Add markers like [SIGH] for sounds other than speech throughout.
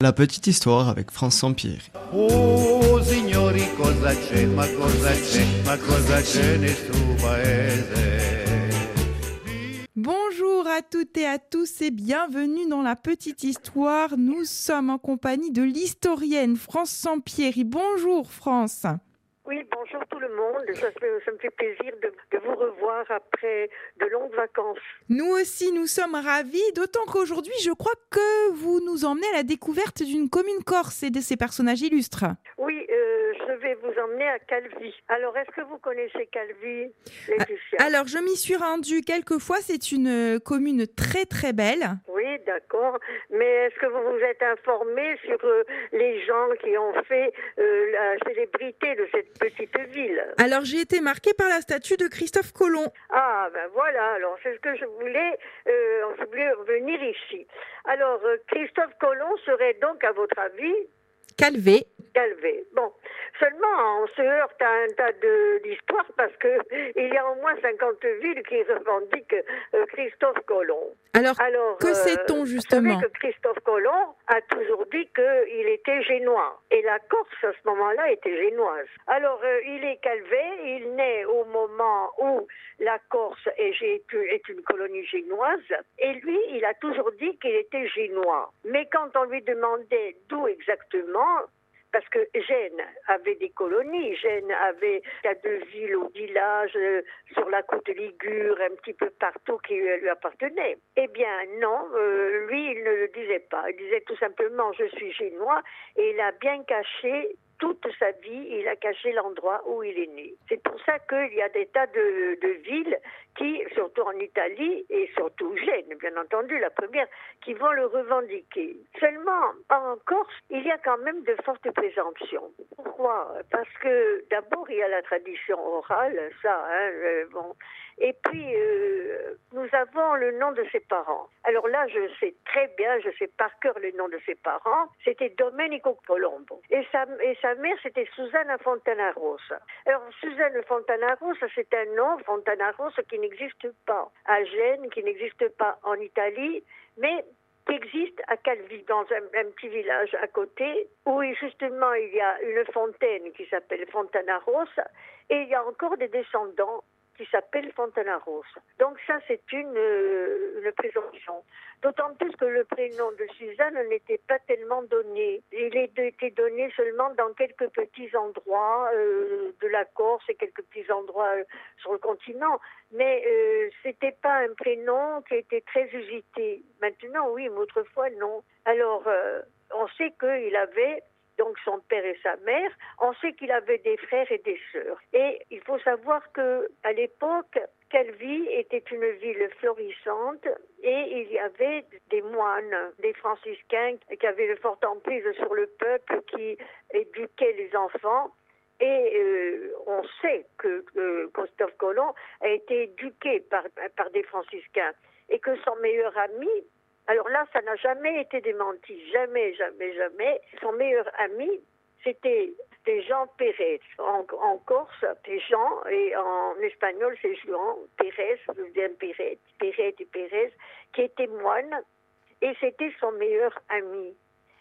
La petite histoire avec France Sampieri. Oh, signori, cosa c'è, ma cosa c'è, ma cosa c'è nel suo paese? Bonjour à toutes et à tous et bienvenue dans la petite histoire. Nous sommes en compagnie de l'historienne France Sampieri. Bonjour France. Oui, bonjour tout le monde. Ça, me- ça me fait plaisir de, de vous revoir après de longues vacances. Nous aussi, nous sommes ravis, d'autant qu'aujourd'hui, je crois que vous nous emmenez à la découverte d'une commune corse et de ses personnages illustres. Oui, euh, je vais vous emmener à Calvi. Alors, est-ce que vous connaissez Calvi, Laetitia Alors, je m'y suis rendue quelques fois. C'est une euh, commune très très belle. Oui, d'accord. Mais est-ce que vous vous êtes informé sur euh, les gens qui ont fait euh, la célébrité de cette petite ville? Alors, j'ai été marquée par la statue de Christophe Colomb. Ah, ben voilà, alors c'est ce que je voulais, euh, je voulais revenir ici. Alors, euh, Christophe Colomb serait donc, à votre avis, Calvé. Calvé. Bon, seulement on se heurte à un tas d'histoires parce que [LAUGHS] il y a au moins 50 villes qui revendiquent euh, Christophe Colomb. Alors, Alors, que euh, sait-on Vous justement savez que Christophe Colomb a toujours dit qu'il était génois. Et la Corse, à ce moment-là, était génoise. Alors, euh, il est calvé, il naît au moment où la Corse est une colonie génoise. Et lui, il a toujours dit qu'il était génois. Mais quand on lui demandait d'où exactement, parce que Gênes avait des colonies, Gênes avait il deux villes au village, euh, sur la côte ligure, un petit peu partout qui euh, lui appartenaient. Eh bien non, euh, lui il ne le disait pas. Il disait tout simplement je suis génois et il a bien caché toute sa vie, il a caché l'endroit où il est né. C'est pour ça qu'il y a des tas de, villes qui, surtout en Italie et surtout Gênes, bien entendu, la première, qui vont le revendiquer. Seulement, en Corse, il y a quand même de fortes présomptions. Pourquoi? Parce que d'abord, il y a la tradition orale, ça, hein, euh, bon. Et puis, euh, nous avons le nom de ses parents. Alors là, je sais très bien, je sais par cœur le nom de ses parents. C'était Domenico Colombo. Et sa, et sa mère, c'était Susanna Fontanarosa. Alors, Susanna Fontanarosa, c'est un nom, Fontanarosa, qui n'existe pas à Gênes, qui n'existe pas en Italie, mais qui existe à Calvi, dans un, un petit village à côté, où justement il y a une fontaine qui s'appelle Fontana Rosa, et il y a encore des descendants qui s'appellent Fontana Rosa. Donc ça, c'est une, euh, une présomption. D'autant plus que le prénom de Suzanne n'était pas tellement donné. Il été donné seulement dans quelques petits endroits euh, de la Corse et quelques petits endroits euh, sur le continent. Mais euh, c'était pas un prénom qui était très usité. Maintenant, oui, mais autrefois, non. Alors, on sait qu'il avait donc son père et sa mère. On sait qu'il avait des frères et des sœurs. Et il faut savoir que à l'époque, Calvi était une ville florissante et il y avait des moines, des franciscains qui avaient de forte emprise sur le peuple, qui éduquaient les enfants. Et euh, on sait que euh, Christophe Colomb a été éduqué par, par des franciscains et que son meilleur ami, alors là, ça n'a jamais été démenti, jamais, jamais, jamais. Son meilleur ami, c'était des Jean Pérez. En, Corse, c'est Jean, et en espagnol, c'est Juan Pérez, Pérez, Pérez et Pérez, qui était moine, et c'était son meilleur ami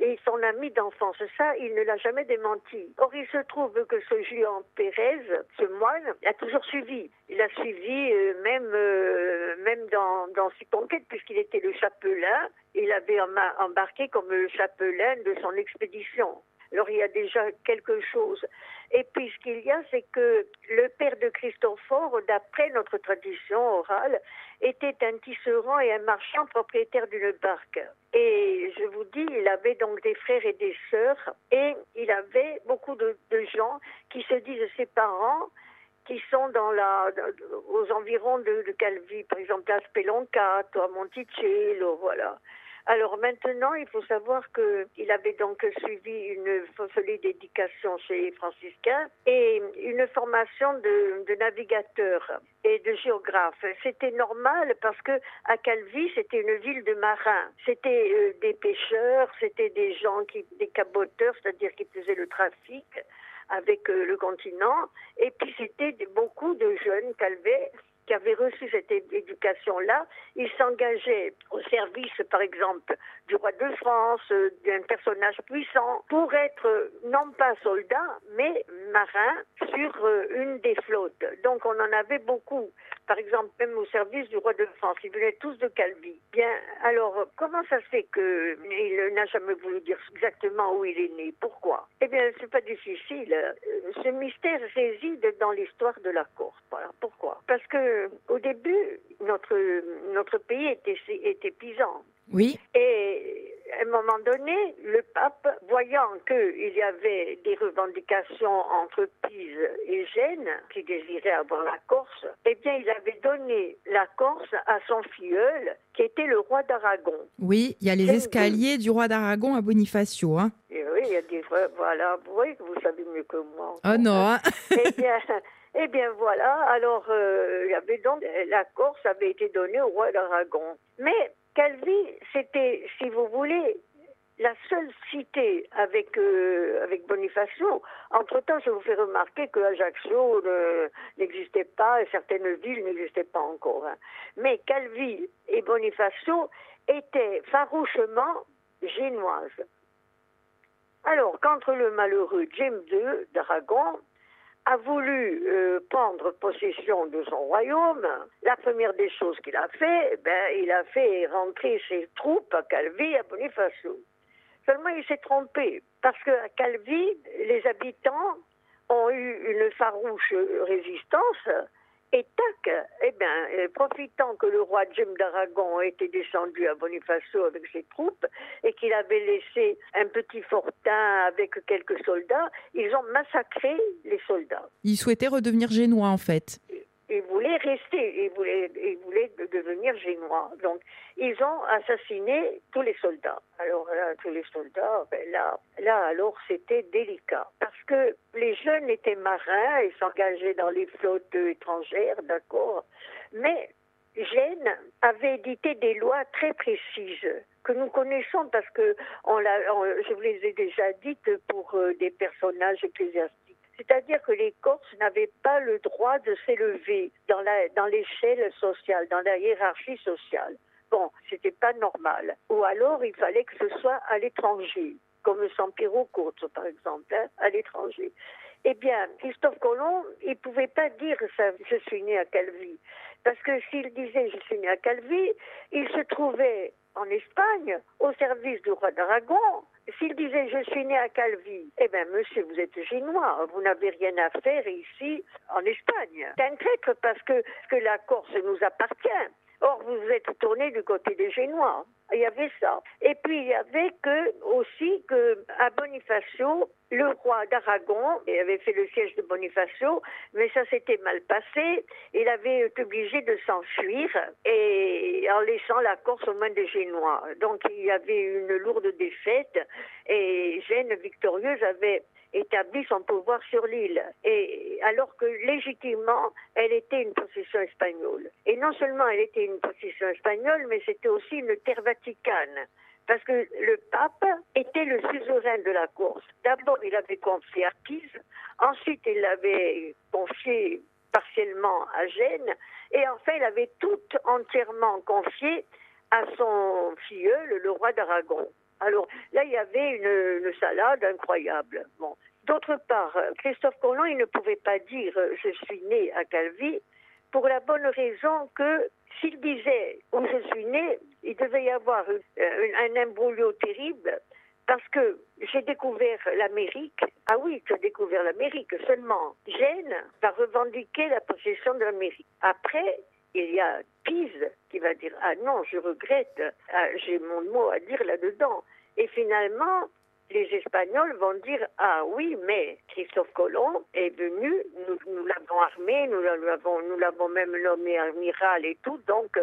et son ami d'enfance. Ça, il ne l'a jamais démenti. Or, il se trouve que ce Juan Pérez, ce moine, a toujours suivi. Il a suivi euh, même, euh, même dans, ses conquêtes, puisqu'il était le chapelain. Il avait embarqué comme le chapelain de son expédition. Alors, il y a déjà quelque chose. Et puis, ce qu'il y a, c'est que le père de Christophore, d'après notre tradition orale, était un tisserand et un marchand propriétaire d'une barque. Et je vous dis, il avait donc des frères et des sœurs, et il avait beaucoup de, gens qui se disent ses parents, qui sont dans la, aux environs de, de Calvi, par exemple à Speloncato, à Monticello, voilà. Alors maintenant, il faut savoir qu'il avait donc suivi une solide éducation chez les franciscains et une formation de, de navigateur et de géographe. C'était normal parce que à Calvi, c'était une ville de marins. C'était euh, des pêcheurs, c'était des gens qui, des caboteurs, c'est-à-dire qui faisaient le trafic avec euh, le continent. Et puis c'était beaucoup de jeunes calvés qui avait reçu cette éducation-là, il s'engageait au service, par exemple, du roi de France, euh, d'un personnage puissant, pour être euh, non pas soldat, mais marin sur euh, une des flottes. Donc on en avait beaucoup. Par exemple, même au service du roi de France, ils venaient tous de Calvi. Bien, alors, comment ça se fait qu'il n'a jamais voulu dire exactement où il est né? Pourquoi? Eh bien, c'est pas difficile. Euh, Ce mystère réside dans l'histoire de la Corse. Voilà, pourquoi? Parce que au début, notre, notre pays était, était paysan. Oui. Et à un moment donné, le pape, voyant qu'il y avait des revendications entre Pise et Gênes, qui désiraient avoir la Corse, eh bien, il avait donné la Corse à son filleul, qui était le roi d'Aragon. Oui, il y a les escaliers du roi d'Aragon à Bonifacio. Hein. Et oui, il y a des voilà, vous voyez que vous savez mieux que moi. Oh non, hein. [LAUGHS] Eh bien, eh bien voilà, alors euh, il y avait donc la Corse avait été donnée au roi d'Aragon. Mais Calvi, c'était, si vous voulez, la seule cité avec euh, avec Bonifacio. Entre-temps, je vous fais remarquer que Ajaccio ne- n'existait pas, et certaines villes n'existaient pas encore. hein. Mais Calvi et Bonifacio étaient farouchement génoises. Alors, quand le malheureux James II d'Aragon a voulu euh, prendre possession de son royaume, la première des choses qu'il a fait, ben, il a fait rentrer ses troupes à Calvi, à Bonifacio. Seulement, il s'est trompé, parce qu'à Calvi, les habitants ont eu une farouche résistance, et tac, eh bien, euh, profitant que le roi James d'Aragon était descendu à Bonifacio avec ses troupes et qu'il avait laissé un petit fortin avec quelques soldats, ils ont massacré les soldats. Il souhaitait redevenir génois en fait. Ils voulaient rester, ils voulaient, ils voulaient de- devenir génois. Donc, ils ont assassiné tous les soldats. Alors là, tous les soldats, ben là, là, alors, c'était délicat. Parce que les jeunes étaient marins, ils s'engageaient dans les flottes étrangères, d'accord. Mais Gênes avait édité des lois très précises que nous connaissons parce que je vous les ai déjà dites pour euh, des personnages ecclésiastiques. C'est-à-dire que les Corses n'avaient pas le droit de s'élever dans l'échelle sociale, dans la hiérarchie sociale. Bon, c'était pas normal. Ou alors, il fallait que ce soit à l'étranger, comme Sampiro Courte, par exemple, hein, à l'étranger. Eh bien, Christophe Colomb, il pouvait pas dire ça, je suis né à Calvi. Parce que s'il disait je suis né à Calvi, il se trouvait en Espagne, au service du roi d'Aragon. S'il disait je suis né à Calvi, eh bien monsieur, vous êtes génois, vous n'avez rien à faire ici en Espagne. C'est un traître parce que, la Corse nous appartient. Or, vous vous êtes tourné du côté des Génois. Il y avait ça. Et puis, il y avait aussi que, à Bonifacio, le roi d'Aragon avait fait le siège de Bonifacio, mais ça s'était mal passé. Il avait été obligé de s'enfuir et en laissant la Corse aux mains des Génois. Donc, il y avait une lourde défaite et Gênes victorieuse avait établi son pouvoir sur l'île. Et alors que légitimement, elle était une possession espagnole. Et non seulement elle était une possession espagnole, mais c'était aussi une terre vaticane. Parce que le pape était le suzerain de la Corse. D'abord, il avait confié à Pise, ensuite, il l'avait confié partiellement à Gênes, et enfin, il avait tout entièrement confié à son filleul, le roi d'Aragon. Alors là, il y avait une, une salade incroyable. Bon. D'autre part, Christophe Colomb, il ne pouvait pas dire je suis né à Calvi pour la bonne raison que s'il disait où je suis né, il devait y avoir euh, un, imbroglio terrible parce que j'ai découvert l'Amérique. Ah oui, as découvert l'Amérique seulement. Gênes va revendiquer la possession de l'Amérique. Après, il y a Pise qui va dire ah non, je regrette, ah, j'ai mon mot à dire là-dedans. Et finalement, les Espagnols vont dire ah oui, mais Christophe Colomb est venu, nous, nous l'avons armé, nous l'avons, nous l'avons même nommé amiral et tout, donc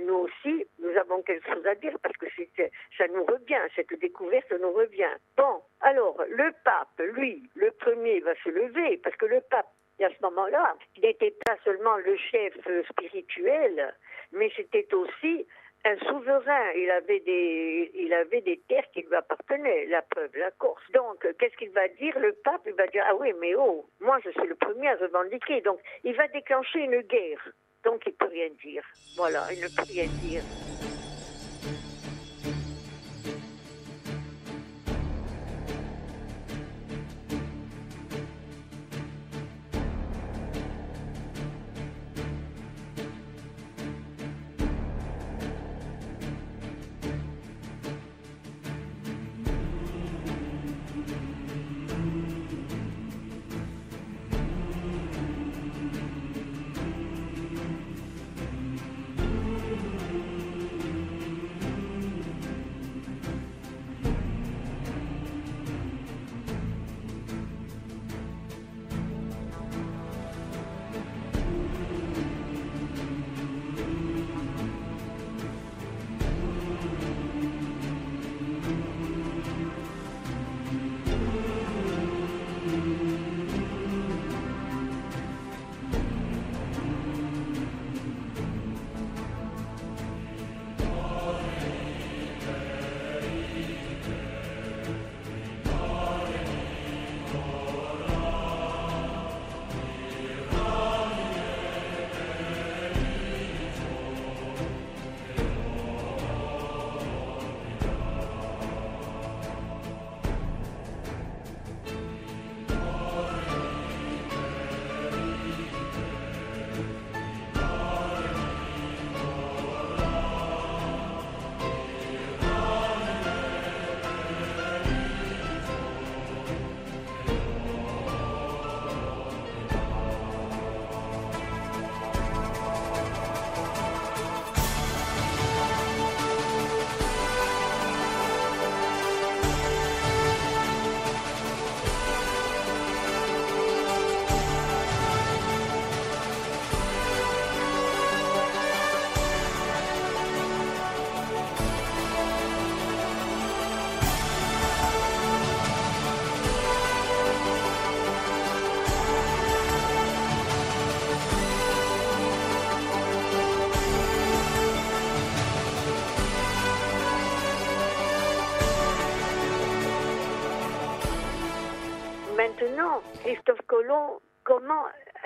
nous aussi, nous avons quelque chose à dire parce que ça nous revient, cette découverte nous revient. Bon, alors le pape, lui, le premier va se lever parce que le pape à ce moment-là, n'était pas seulement le chef spirituel, mais c'était aussi un souverain. Il avait des, terres qui lui appartenaient, la preuve, la Corse. Donc, qu'est-ce qu'il va dire? Le pape, il va dire, ah oui, mais oh, moi je suis le premier à revendiquer. Donc, il va déclencher une guerre. Donc il ne peut rien dire. Voilà, il ne peut rien dire.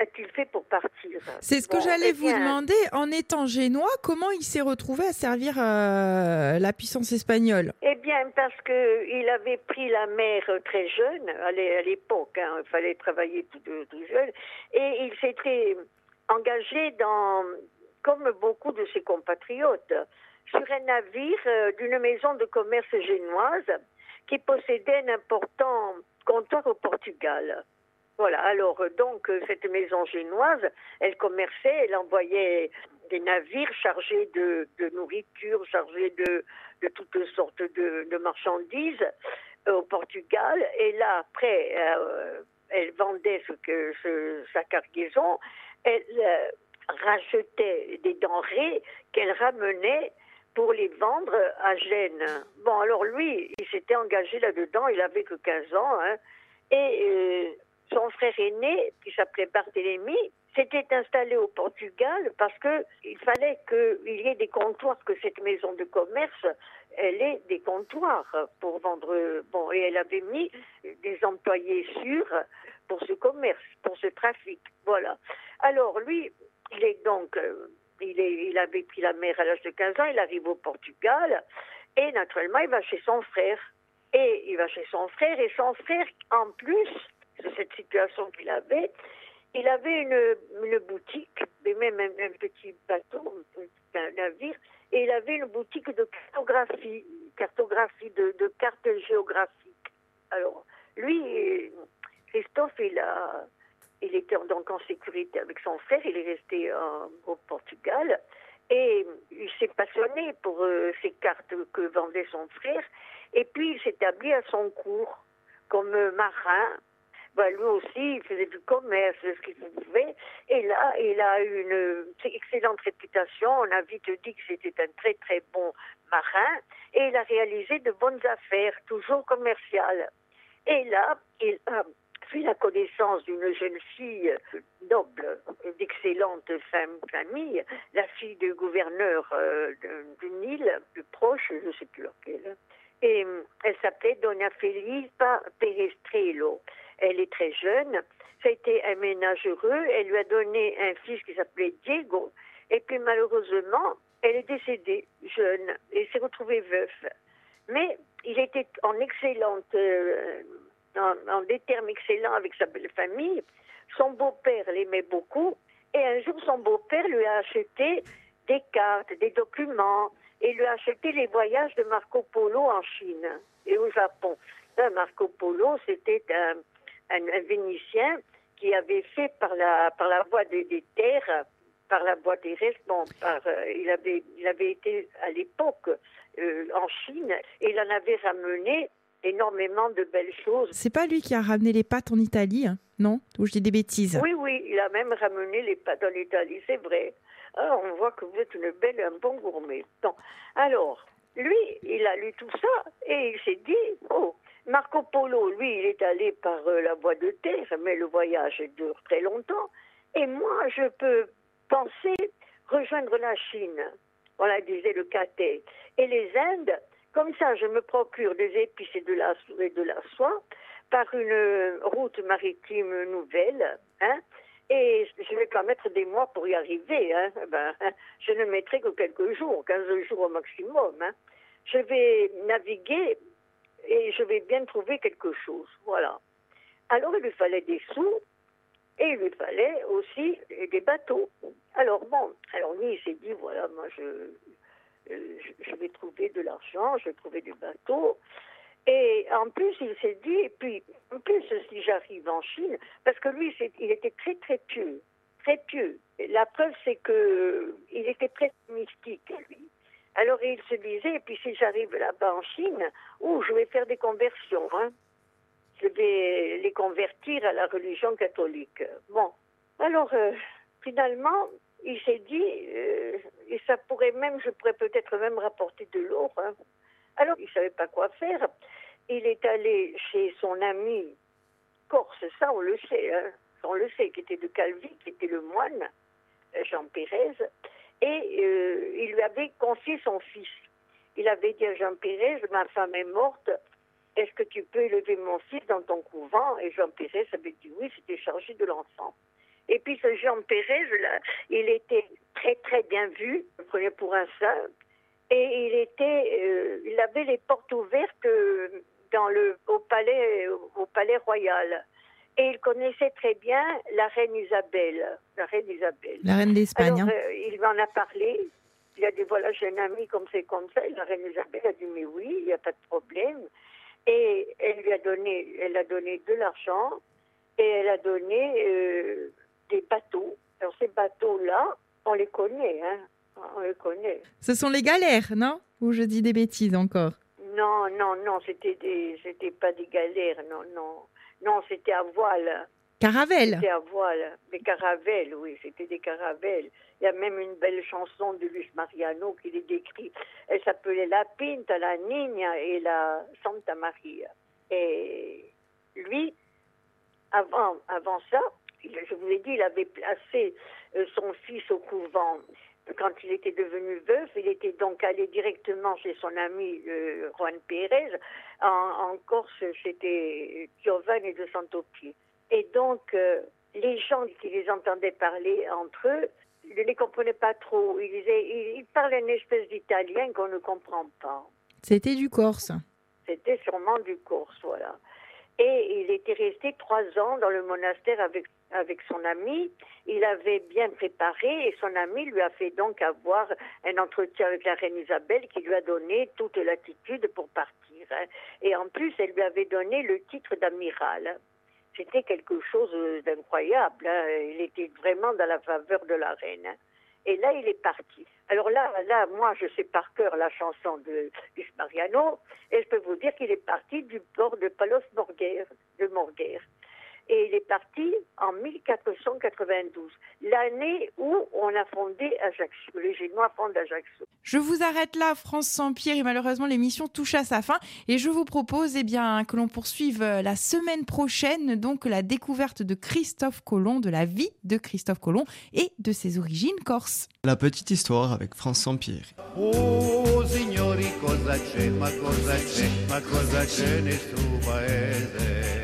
A-t-il fait pour partir C'est ce que j'allais eh vous bien, demander. En étant génois, comment il s'est retrouvé à servir euh, la puissance espagnole? Eh bien, parce que il avait pris la mer très jeune, à l'é- à l'époque, hein, il fallait travailler tout, tout jeune, et il s'était engagé dans, comme beaucoup de ses compatriotes, sur un navire euh, d'une maison de commerce génoise qui possédait un important comptoir au Portugal. Voilà, alors euh, donc euh, cette maison génoise, elle commerçait, elle envoyait des navires chargés de, nourriture, chargés de, toutes sortes de, marchandises euh, au Portugal. Et là, après, elle vendait ce que, ce- sa cargaison, elle rachetait des denrées qu'elle ramenait pour les vendre à Gênes. Bon, alors lui, il s'était engagé là-dedans, il avait que 15 ans, hein, et son frère aîné, qui s'appelait Barthélemy, s'était installé au Portugal parce que il fallait qu'il y ait des comptoirs, que cette maison de commerce, elle ait des comptoirs pour vendre. Bon, et elle avait mis des employés sûrs pour ce commerce, pour ce trafic. Voilà. Alors lui, il est donc, euh, il, pris la mer à l'âge de 15 ans, il arrive au Portugal et naturellement il va chez son frère. Et il va chez son frère et son frère, en plus de cette situation qu'il avait, il avait une, une boutique, mais même un, petit bateau, un, navire, et il avait une boutique de cartographie, cartographie de, cartes géographiques. Alors, lui, Christophe, il était donc en sécurité avec son frère, il est resté au Portugal, et il s'est passionné pour euh, ces cartes que vendait son frère, et puis il s'établit à son cours comme marin. Ben, lui aussi, il faisait du commerce, ce qu'il pouvait. Et là, il a une euh, excellente réputation. On a vite dit que c'était un très, très bon marin. Et il a réalisé de bonnes affaires, toujours commerciales. Et là, il a fait la connaissance d'une jeune fille noble, d'excellente fam- famille, la fille du gouverneur euh, de- d'une île plus proche, je ne sais plus laquelle. Et euh, elle s'appelait Dona Felipa Perestrello. Elle est très jeune. Ça a été un ménage heureux. Elle lui a donné un fils qui s'appelait Diego. Et puis malheureusement, elle est décédée jeune et s'est retrouvée veuf. Mais il était en excellente, euh, en, des termes excellents avec sa belle famille. Son beau-père l'aimait beaucoup. Et un jour, son beau-père lui a acheté des cartes, des documents, et lui a acheté les voyages de Marco Polo en Chine et au Japon. Marco Polo, c'était un, un, un Vénitien qui avait fait par la, par la voie des, des terres, par la voie terrestre, bon, par, euh, il, avait, il avait été à l'époque euh, en Chine et il en avait ramené énormément de belles choses. C'est pas lui qui a ramené les pâtes en Italie, hein non? Ou je dis des bêtises Oui, oui, il a même ramené les pâtes en Italie, c'est vrai. Ah, on voit que vous êtes une belle, un bon gourmet. Bon. Alors, lui, il a lu tout ça et il s'est dit, oh, Marco Polo, lui, il est allé par euh, la voie de terre, mais le voyage dure très longtemps. Et moi, je peux penser rejoindre la Chine. Voilà, disait le catet. Et les Indes, comme ça, je me procure des épices et de la, la soie par une route maritime nouvelle, hein, et je vais pas mettre des mois pour y arriver. Hein. Ben, je ne mettrai que quelques jours, 15 jours au maximum. Hein. Je vais naviguer et je vais bien trouver quelque chose. Voilà. Alors il lui fallait des sous et il lui fallait aussi des bateaux. Alors bon, alors lui il s'est dit voilà, moi je, euh, je vais trouver de l'argent, je vais trouver des bateaux. Et en plus, il s'est dit, et puis, en plus, si j'arrive en Chine, parce que lui, il était très, très pieux, très pieux. La preuve, c'est que il était très mystique, lui. Alors, il se disait, et puis si j'arrive là-bas en Chine, où je vais faire des conversions, hein. Je vais les convertir à la religion catholique. Bon. Alors, euh, finalement, il s'est dit, euh, et ça pourrait même, je pourrais peut-être même rapporter de l'or, hein. Alors, il ne savait pas quoi faire. Il est allé chez son ami corse, ça on le sait, hein, on le sait, qui était de Calvi, qui était le moine, euh, Jean Pérez, et euh, il lui avait confié son fils. Il avait dit à Jean Pérez, ma femme est morte, est-ce que tu peux élever mon fils dans ton couvent? Et Jean Pérez avait dit oui, c'était chargé de l'enfant. Et puis ce Jean Pérez, il était très très bien vu, il prenait pour un saint, et il était, euh, il avait les portes ouvertes euh, dans le, au palais, au palais royal. Et il connaissait très bien la reine Isabelle, la reine Isabelle. La reine d'Espagne. Hein. euh, il m'en a parlé. Il a dit voilà, j'ai un ami comme c'est comme ça. Et la reine Isabelle a dit mais oui, il n'y a pas de problème. Et elle lui a donné, elle a donné de l'argent et elle a donné euh, des bateaux. Alors ces bateaux-là, on les connaît, hein. On les connaît. Ce sont les galères, non? Ou je dis des bêtises encore? Non, non, non, c'était des, c'était pas des galères, non, non, non, c'était à voile. Caravelle C'était à voile, des caravelles, oui, c'était des caravelles. Il y a même une belle chanson de Luis Mariano qui les décrit. Elle s'appelait La Pinta, la Niña et la Santa Maria. Et lui, avant, avant ça, je vous ai dit, il avait placé euh, son fils au couvent. Quand il était devenu veuf, il était donc allé directement chez son ami euh, Juan Pérez. En, en Corse, c'était Giovanni de Santopie. Et donc, euh, les gens qui les entendaient parler entre eux ne les comprenaient pas trop. Ils, disaient, ils, ils parlaient une espèce d'italien qu'on ne comprend pas. C'était du Corse. C'était sûrement du Corse, voilà. Et il était resté trois ans dans le monastère avec, avec son ami. Il avait bien préparé et son ami lui a fait donc avoir un entretien avec la reine Isabelle qui lui a donné toute l'attitude pour partir. hein. Et en plus, elle lui avait donné le titre d'amiral. C'était quelque chose d'incroyable. hein. Il était vraiment dans la faveur de la reine. hein. Et là, il est parti. Alors là, là, moi, je sais par cœur la chanson de Luis Mariano, et je peux vous dire qu'il est parti du port de Palos Morguer, de Morguer. Et il est parti en 1492, l'année où on a fondé Ajaccio. Les Génois fondent Ajaccio. Je vous arrête là, France sans Pierre, et malheureusement l'émission touche à sa fin. Et je vous propose eh bien, que l'on poursuive euh, la semaine prochaine donc la découverte de Christophe Colomb, de la vie de Christophe Colomb et de ses origines corses. La petite histoire avec France Sampieri. Oh signori cosa c'è, ma cosa c'è, ma cosa c'è nel suo paese?